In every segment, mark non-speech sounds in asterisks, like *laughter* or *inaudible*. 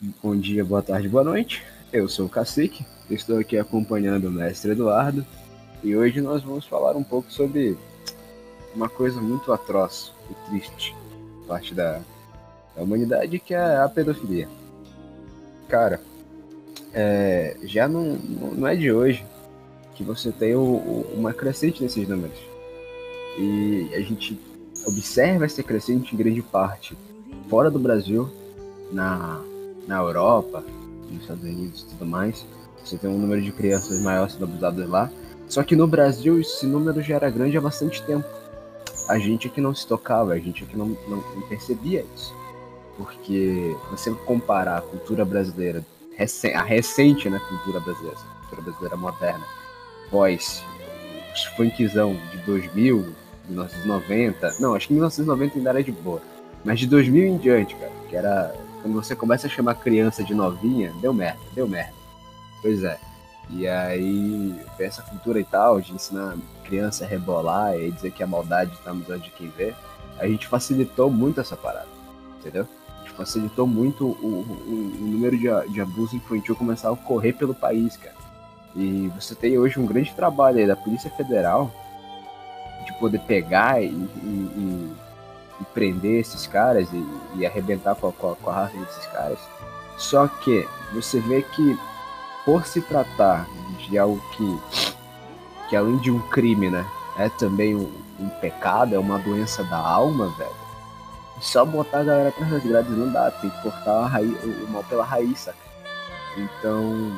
Bom dia, boa tarde, boa noite. Eu sou o Cacique, estou aqui acompanhando o mestre Eduardo e hoje nós vamos falar um pouco sobre uma coisa muito atroz e triste, parte da, da humanidade, que é a pedofilia. Cara, é, já não, não é de hoje que você tem o, o, uma crescente nesses números. E a gente observa essa crescente em grande parte fora do Brasil, na, na Europa, nos Estados Unidos e tudo mais. Você tem um número de crianças maior sendo abusadas lá. Só que no Brasil esse número já era grande há bastante tempo. A gente aqui não se tocava, a gente aqui não, não, não percebia isso. Porque você comparar a cultura brasileira, a recente né, cultura brasileira, a cultura brasileira moderna, pós os funkzão de 2000, 1990, não, acho que 1990 ainda era de boa, mas de 2000 em diante, cara, que era quando você começa a chamar criança de novinha, deu merda, deu merda. Pois é. E aí, essa cultura e tal, de ensinar criança a rebolar e dizer que a maldade está nos olhos de quem vê, a gente facilitou muito essa parada, entendeu? A gente facilitou muito o, o, o número de, de abuso infantil começar a ocorrer pelo país, cara. E você tem hoje um grande trabalho aí da Polícia Federal de poder pegar e, e, e prender esses caras e, arrebentar com a, com, a, com a raça desses caras. Só que você vê que por se tratar de algo que, que além de um crime, né, é também um, um pecado, é uma doença da alma, velho. Só botar a galera atrás das grades não dá, tem que cortar raiz, o mal pela raiz, saca? Então,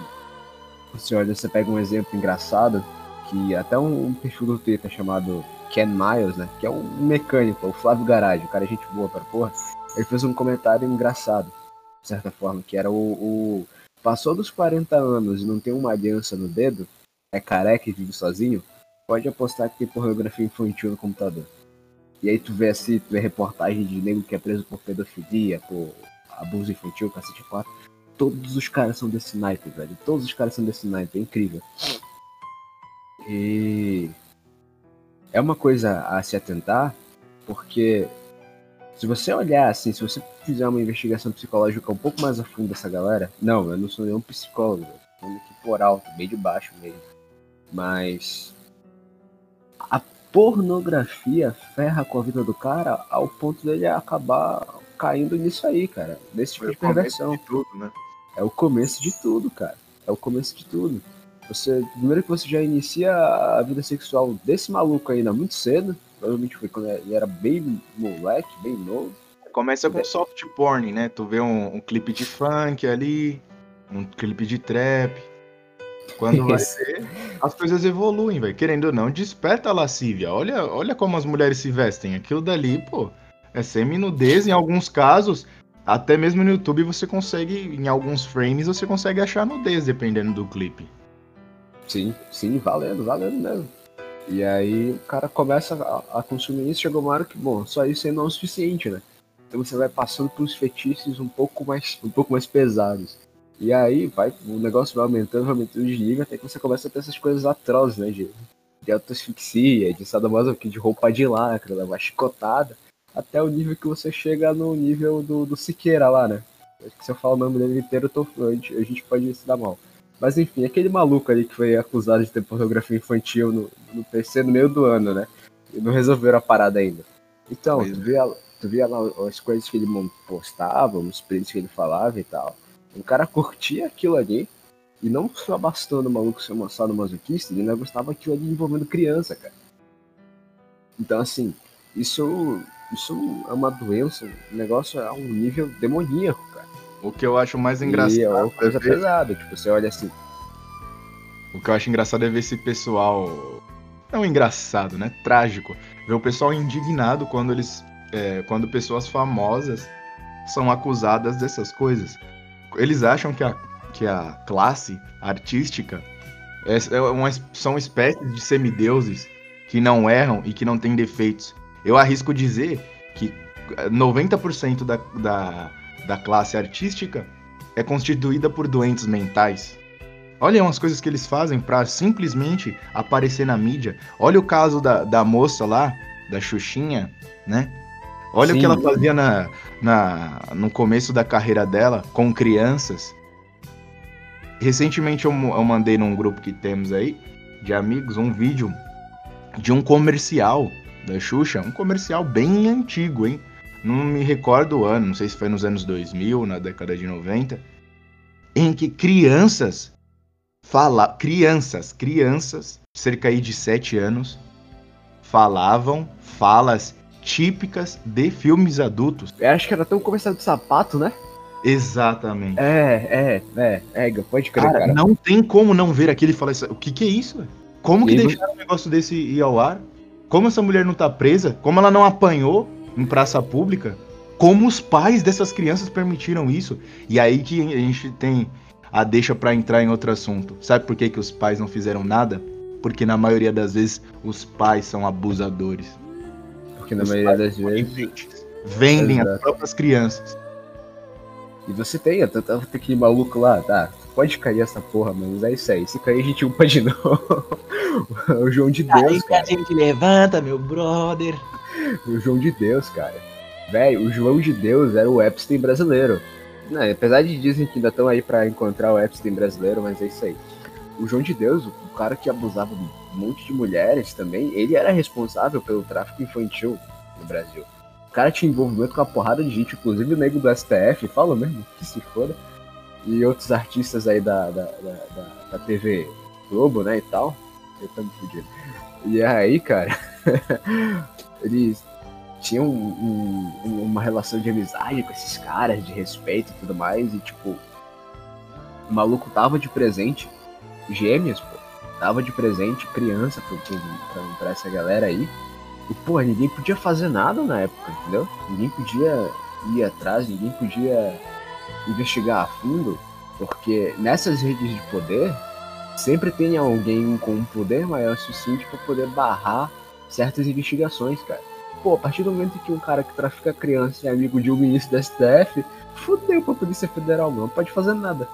você olha, você pega um exemplo engraçado, que até um, um perfil do Twitter chamado Ken Miles, né? Que é um mecânico, o Flávio Garage, o cara é gente boa para porra. Ele fez um comentário engraçado, de certa forma, que era o, o, Passou dos 40 anos e não tem uma aliança no dedo, é careca e vive sozinho, pode apostar que tem pornografia infantil no computador. E aí tu vê assim, tu vê reportagem de nego que é preso por pedofilia, por abuso infantil, cacete 4. Todos os caras são desse naipe, velho. Todos os caras são desse naipe, é incrível. E é uma coisa a se atentar, porque se você olhar assim, se você fizer uma investigação psicológica um pouco mais a fundo dessa galera, não, eu não sou nenhum psicólogo, eu tô aqui por alto, bem de baixo mesmo. Mas a pornografia ferra com a vida do cara ao ponto dele acabar caindo nisso aí, cara. Nesse tipo é de perversão. De tudo, né? É o começo de tudo, cara. É o começo de tudo. Você, primeiro que você já inicia a vida sexual desse maluco ainda muito cedo, provavelmente foi quando ele era bem moleque, bem novo. Começa com soft porn, né? Tu vê um, um clipe de funk ali, um clipe de trap. Quando vai ser, as coisas evoluem, vai. Querendo ou não, desperta a lascívia. Olha, olha como as mulheres se vestem. Aquilo dali, pô, é semi-nudez em alguns casos. Até mesmo no YouTube você consegue, em alguns frames, você consegue achar nudez, dependendo do clipe. Sim, sim, valendo, valendo mesmo. E aí o cara começa a, a consumir isso, chegou uma hora que, bom, só isso aí não é o suficiente, né? Então você vai passando pelos fetiches um pouco mais, um pouco mais pesados. E aí vai, o negócio vai aumentando, vai aumentando de nível, até que você começa a ter essas coisas atrozes, né? De, de autoasfixia, de sadomasoquismo, de roupa de lacra, levar chicotada, até o nível que você chega no nível do, do Siqueira lá, né? Acho que se eu falar o nome dele inteiro, tô, a, gente, a gente pode se dar mal. Mas enfim, aquele maluco ali que foi acusado de ter pornografia infantil no, no PC no meio do ano, né? E não resolveram a parada ainda. Então, tu é. via, tu via lá as coisas que ele postava, os prints que ele falava e tal. O cara curtia aquilo ali. E não só bastando o maluco ser moçado masoquista, ele ainda gostava aquilo ali envolvendo criança, cara. Então, assim, isso, isso é uma doença, um negócio é um nível demoníaco, cara. O que eu acho mais engraçado. E é uma coisa é ver... pesada, tipo, você olha assim. O que eu acho engraçado é ver esse pessoal. Não engraçado, né? Trágico. Ver o pessoal indignado quando eles. É, quando pessoas famosas são acusadas dessas coisas. Eles acham que a, que a classe artística é, é uma, são espécies de semideuses que não erram e que não têm defeitos. Eu arrisco dizer que 90% da, da da classe artística é constituída por doentes mentais. Olha umas coisas que eles fazem para simplesmente aparecer na mídia. Olha o caso da, da moça lá, da Xuxinha, né? Olha Sim. o que ela fazia na, na, no começo da carreira dela com crianças. Recentemente eu, eu mandei num grupo que temos aí, de amigos, um vídeo de um comercial da Xuxa, um comercial bem antigo, hein? Não me recordo o ano, não sei se foi nos anos 2000, na década de 90, em que crianças fala, crianças, crianças, cerca aí de 7 anos, falavam falas típicas de filmes adultos. Eu acho que era tão comercial de sapato, né? Exatamente. É, é, é, é, pode crer, cara, cara. Não tem como não ver aquilo e falar isso. O que que é isso? Como que e deixaram um negócio desse ir ao ar? Como essa mulher não tá presa? Como ela não apanhou em praça pública? Como os pais dessas crianças permitiram isso? E aí que a gente tem a deixa para entrar em outro assunto. Sabe por que, que os pais não fizeram nada? Porque na maioria das vezes os pais são abusadores. Porque na os maioria das vezes vendem Exato. as próprias crianças. E você tem, tava aquele maluco lá, tá? Pode cair essa porra, mas é isso aí. Se cair, a gente upa de *laughs* novo. o João de Deus, aí cara. a gente levanta, meu brother. O João de Deus, cara. Velho, o João de Deus era o Epstein brasileiro. Não, apesar de dizem que ainda estão aí para encontrar o Epstein brasileiro, mas é isso aí. O João de Deus, o cara que abusava de um monte de mulheres também, ele era responsável pelo tráfico infantil no Brasil. O cara tinha envolvimento com a porrada de gente, inclusive o nego do STF, fala mesmo, que se foda. E outros artistas aí da, da, da, da, TV Globo, né, e tal. Eu tô me. E aí, cara, *laughs* eles tinha um, um, uma relação de amizade com esses caras, de respeito e tudo mais, e tipo, o maluco tava de presente, gêmeos, pô, tava de presente criança pra, pra, pra essa galera aí, e pô, ninguém podia fazer nada na época, entendeu? Ninguém podia ir atrás, ninguém podia investigar a fundo, porque nessas redes de poder, sempre tem alguém com um poder maior suficiente para poder barrar certas investigações, cara pô, a partir do momento que um cara que trafica criança é amigo de um ministro da STF, fudeu pra Polícia Federal, não pode fazer nada.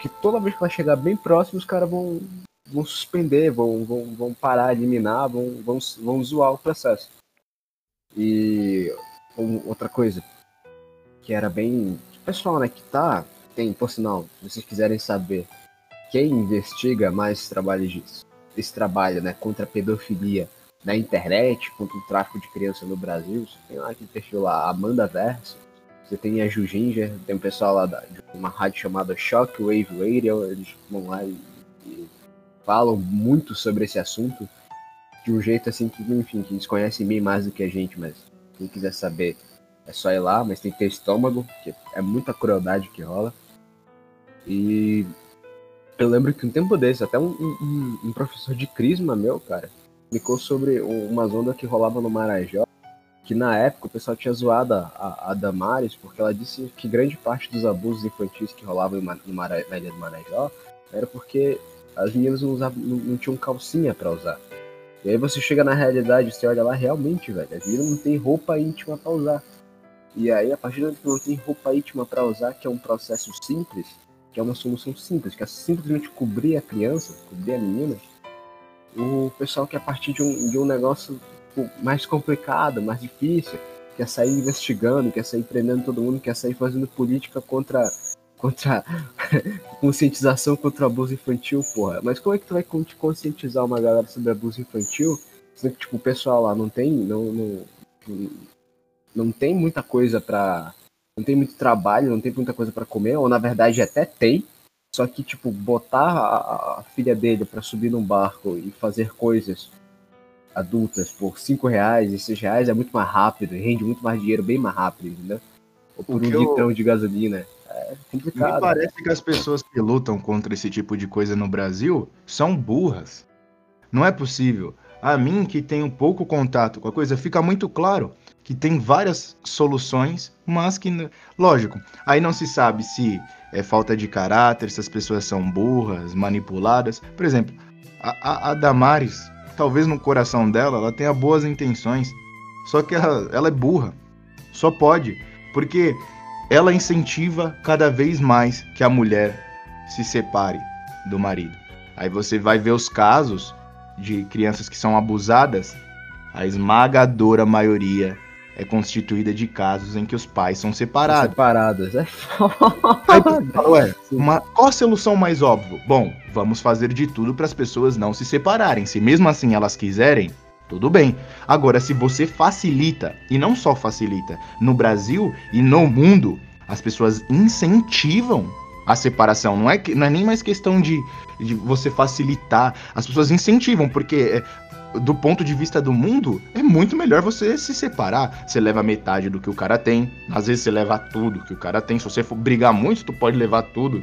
Que toda vez que ela chegar bem próximo, os caras vão, vão suspender, vão, vão, vão parar, eliminar, vão, vão, vão zoar o processo. E outra coisa, que era bem. Pessoal, né, que tá. Tem, por sinal, se vocês quiserem saber quem investiga mais trabalho disso, esse trabalho, né, contra a pedofilia na internet, contra o tráfico de criança no Brasil. Você tem lá aquele perfil lá, Amanda Verso. Você tem a Juginger, tem um pessoal lá da, de uma rádio chamada Shockwave Radio, eles vão lá e, e, falam muito sobre esse assunto de um jeito assim que, enfim, que eles conhecem bem mais do que a gente, mas quem quiser saber é só ir lá, mas tem que ter estômago, que é muita crueldade que rola. E eu lembro que um tempo desse, até um, um, um professor de crisma meu, cara, explicou sobre umas ondas que rolavam no Marajó, que na época o pessoal tinha zoado a, a Damares, porque ela disse que grande parte dos abusos infantis que rolavam no Mara, na ilha do Marajó era porque as meninas não, usavam, não, não tinham calcinha para usar. E aí você chega na realidade, você olha lá, realmente, velho, as meninas não tem roupa íntima para usar. E aí, a partir do momento que não tem roupa íntima para usar, que é um processo simples, que é uma solução simples, que é simplesmente cobrir a criança, cobrir a menina, o pessoal quer partir de um, de um negócio mais complicado, mais difícil, quer sair investigando, quer sair prendendo todo mundo, quer sair fazendo política contra contra *laughs* conscientização contra abuso infantil, porra. Mas como é que tu vai conscientizar uma galera sobre abuso infantil? Sendo que tipo, o pessoal lá não tem não, não, não tem muita coisa para não tem muito trabalho, não tem muita coisa para comer, ou na verdade até tem, só que, tipo, botar a, a filha dele para subir num barco e fazer coisas adultas por 5 reais e 6 reais é muito mais rápido, rende muito mais dinheiro, bem mais rápido, entendeu? Ou por um eu... litrão de gasolina. É complicado. Me parece né? que as pessoas que lutam contra esse tipo de coisa no Brasil são burras. Não é possível. A mim, que tenho pouco contato com a coisa, fica muito claro que tem várias soluções, mas que, lógico, aí não se sabe se é falta de caráter, se as pessoas são burras, manipuladas. Por exemplo, a, a Damares, talvez no coração dela, ela tenha boas intenções, só que ela, ela é burra. Só pode, porque ela incentiva cada vez mais que a mulher se separe do marido. Aí você vai ver os casos de crianças que são abusadas, a esmagadora maioria é constituída de casos em que os pais são separados. Separados, é Aí você fala, ué, uma, qual a solução mais óbvia? Bom, vamos fazer de tudo para as pessoas não se separarem. Se mesmo assim elas quiserem, tudo bem. Agora, se você facilita, e não só facilita, no Brasil e no mundo, as pessoas incentivam a separação. Não é, que, não é nem mais questão de, de você facilitar. As pessoas incentivam, porque é, do ponto de vista do mundo, é muito melhor você se separar. Você leva metade do que o cara tem. Às vezes você leva tudo que o cara tem. Se você for brigar muito, tu pode levar tudo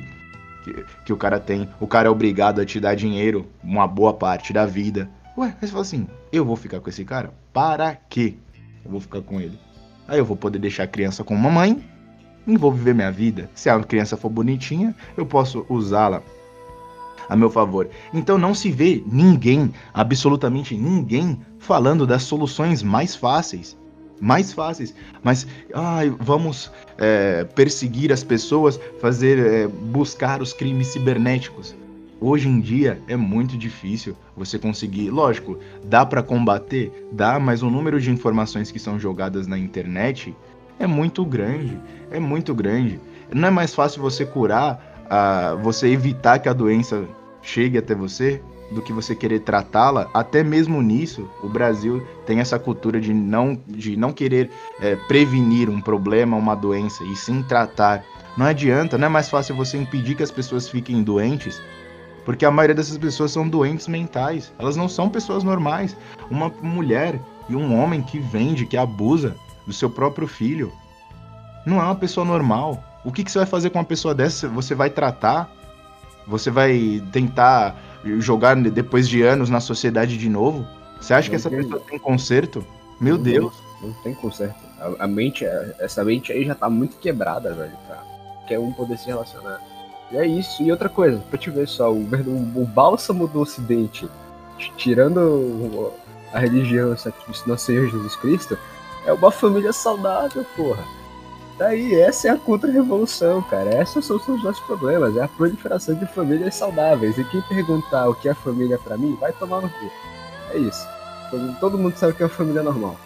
que, que o cara tem. O cara é obrigado a te dar dinheiro uma boa parte da vida. Ué, aí você fala assim, eu vou ficar com esse cara? Para quê? Eu vou ficar com ele. Aí eu vou poder deixar a criança com mamãe e vou viver minha vida. Se a criança for bonitinha, eu posso usá-la a meu favor. Então não se vê ninguém, absolutamente ninguém, falando das soluções mais fáceis. Mais fáceis. Mas, ai, vamos é, perseguir as pessoas, fazer, é, buscar os crimes cibernéticos. Hoje em dia é muito difícil você conseguir. Lógico, dá para combater, dá, mas o número de informações que são jogadas na internet é muito grande. É muito grande. Não é mais fácil você curar, uh, você evitar que a doença chegue até você, do que você querer tratá-la. Até mesmo nisso, o Brasil tem essa cultura de não, de não querer é, prevenir um problema, uma doença, e sim tratar. Não adianta, não é mais fácil você impedir que as pessoas fiquem doentes porque a maioria dessas pessoas são doentes mentais. Elas não são pessoas normais. Uma mulher e um homem que vende, que abusa do seu próprio filho, não é uma pessoa normal. O que, que você vai fazer com uma pessoa dessa? Você vai tratar? Você vai tentar jogar depois de anos na sociedade de novo? Você acha não que essa pessoa tem conserto? Meu não, Deus. Não, tem conserto. A, a, mente, essa mente aí já tá muito quebrada, velho, pra qualquer um poder se relacionar. E é isso. E outra coisa, pra te ver só, o, o, o bálsamo do ocidente, tirando a religião sacrifício do nosso Senhor Jesus Cristo, é uma família saudável, porra. Daí, essa é a contra-revolução, cara. Essas são, são os nossos problemas. É a proliferação de famílias saudáveis. E quem perguntar o que é família para mim, vai tomar no cu. É isso. Todo mundo sabe o que é família normal.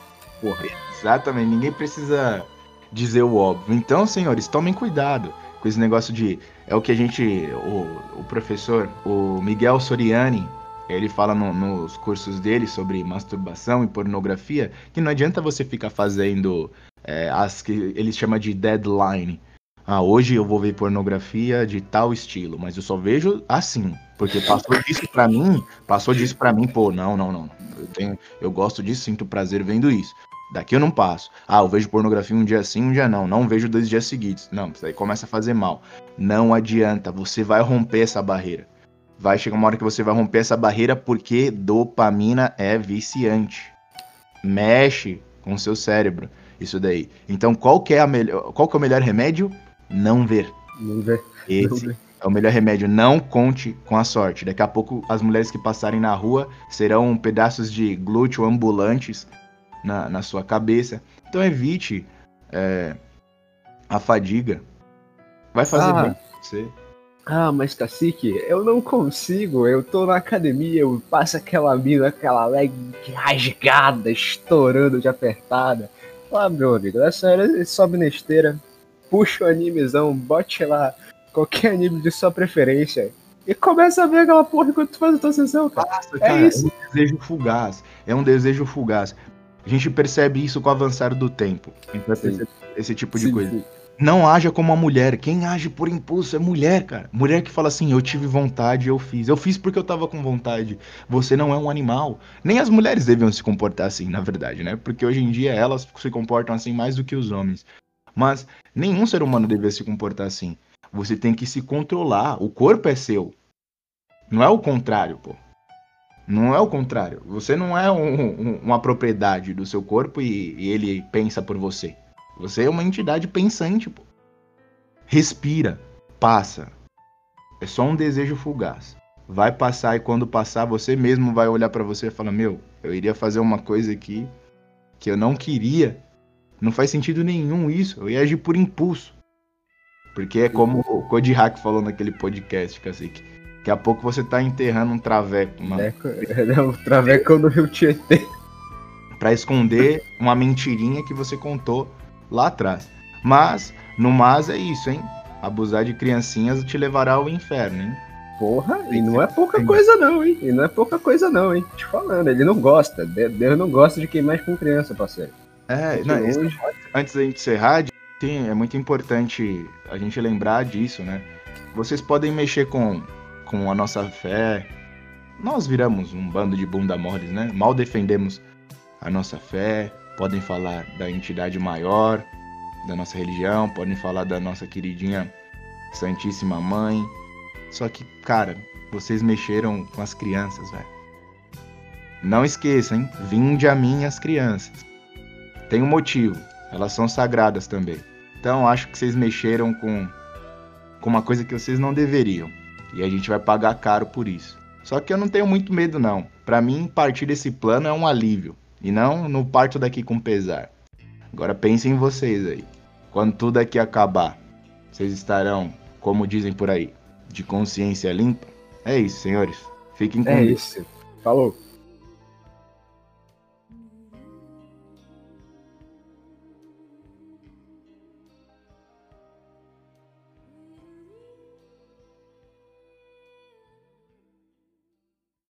Porra. Exatamente. Ninguém precisa dizer o óbvio. Então, senhores, tomem cuidado com esse negócio de. É o que a gente. O, o professor, o Miguel Soriani, ele fala no, nos cursos dele sobre masturbação e pornografia que não adianta você ficar fazendo é, as que ele chama de deadline. Ah, hoje eu vou ver pornografia de tal estilo, mas eu só vejo assim, porque passou disso para mim, passou disso para mim, pô, não, não, não. Eu tenho, eu gosto disso, sinto prazer vendo isso. Daqui eu não passo. Ah, eu vejo pornografia um dia sim, um dia não. Não vejo dois dias seguidos. Não, isso aí começa a fazer mal. Não adianta, você vai romper essa barreira. Vai chegar uma hora que você vai romper essa barreira porque dopamina é viciante. Mexe com o seu cérebro. Isso daí. Então, qual que é, a melhor, qual que é o melhor remédio? Não ver. Não ver. Esse não ver. é o melhor remédio. Não conte com a sorte. Daqui a pouco, as mulheres que passarem na rua serão pedaços de glúteo ambulantes na, na sua cabeça. Então evite é, a fadiga. Vai fazer ah, bem pra você. Ah, mas cacique, eu não consigo. Eu tô na academia, eu passo aquela mina, aquela leg rasgada, estourando de apertada. Ah, meu amigo, nessa hora sobe na esteira, puxa o animezão, bote lá qualquer anime de sua preferência e começa a ver aquela porra enquanto tu faz a tua sessão, cara. Nossa, é cara, é isso. É um desejo fugaz. É um desejo fugaz. A gente percebe isso com o avançar do tempo. Esse, esse, tipo de sim, coisa. Sim. Não haja como a mulher. Quem age por impulso é mulher, cara. Mulher que fala assim: eu tive vontade, eu fiz. Eu fiz porque eu tava com vontade. Você não é um animal. Nem as mulheres deviam se comportar assim, na verdade, né? Porque hoje em dia elas se comportam assim mais do que os homens. Mas nenhum ser humano deveria se comportar assim. Você tem que se controlar. O corpo é seu. Não é o contrário, pô. Não é o contrário. Você não é um, um, uma propriedade do seu corpo e, e, ele pensa por você. Você é uma entidade pensante, pô. Respira, passa. É só um desejo fugaz. Vai passar e quando passar, você mesmo vai olhar para você e falar: Meu, eu iria fazer uma coisa aqui que eu não queria. Não faz sentido nenhum isso. Eu ia agir por impulso. Porque é como o Cody Hack falou naquele podcast, Cacique Daqui a pouco você tá enterrando um traveco. Mano. É, *laughs* um traveco no Rio Tietê. para esconder uma mentirinha que você contou lá atrás. Mas, no mas é isso, hein? Abusar de criancinhas te levará ao inferno, hein? Porra, e não é pouca coisa não, hein? E não é pouca coisa não, hein? Te falando, ele não gosta. Deus não gosta de quem mexe com criança, parceiro. É, não, hoje... antes da gente encerrar, é muito importante a gente lembrar disso, né? Vocês podem mexer com, com a nossa fé. Nós viramos um bando de bunda moles, né? Mal defendemos a nossa fé. Podem falar da entidade maior da nossa religião, podem falar da nossa queridinha Santíssima Mãe, só que, cara, vocês mexeram com as crianças, velho. Não esqueçam, hein? Vinde a mim as crianças. Tem um motivo. Elas são sagradas também. Então acho que vocês mexeram com, com uma coisa que vocês não deveriam. E a gente vai pagar caro por isso. Só que eu não tenho muito medo, não. Para mim, partir desse plano é um alívio. E não no parto daqui com pesar. Agora pensem em vocês aí. Quando tudo aqui acabar, vocês estarão, como dizem por aí, de consciência limpa? É isso, senhores. Fiquem com É isso. Falou.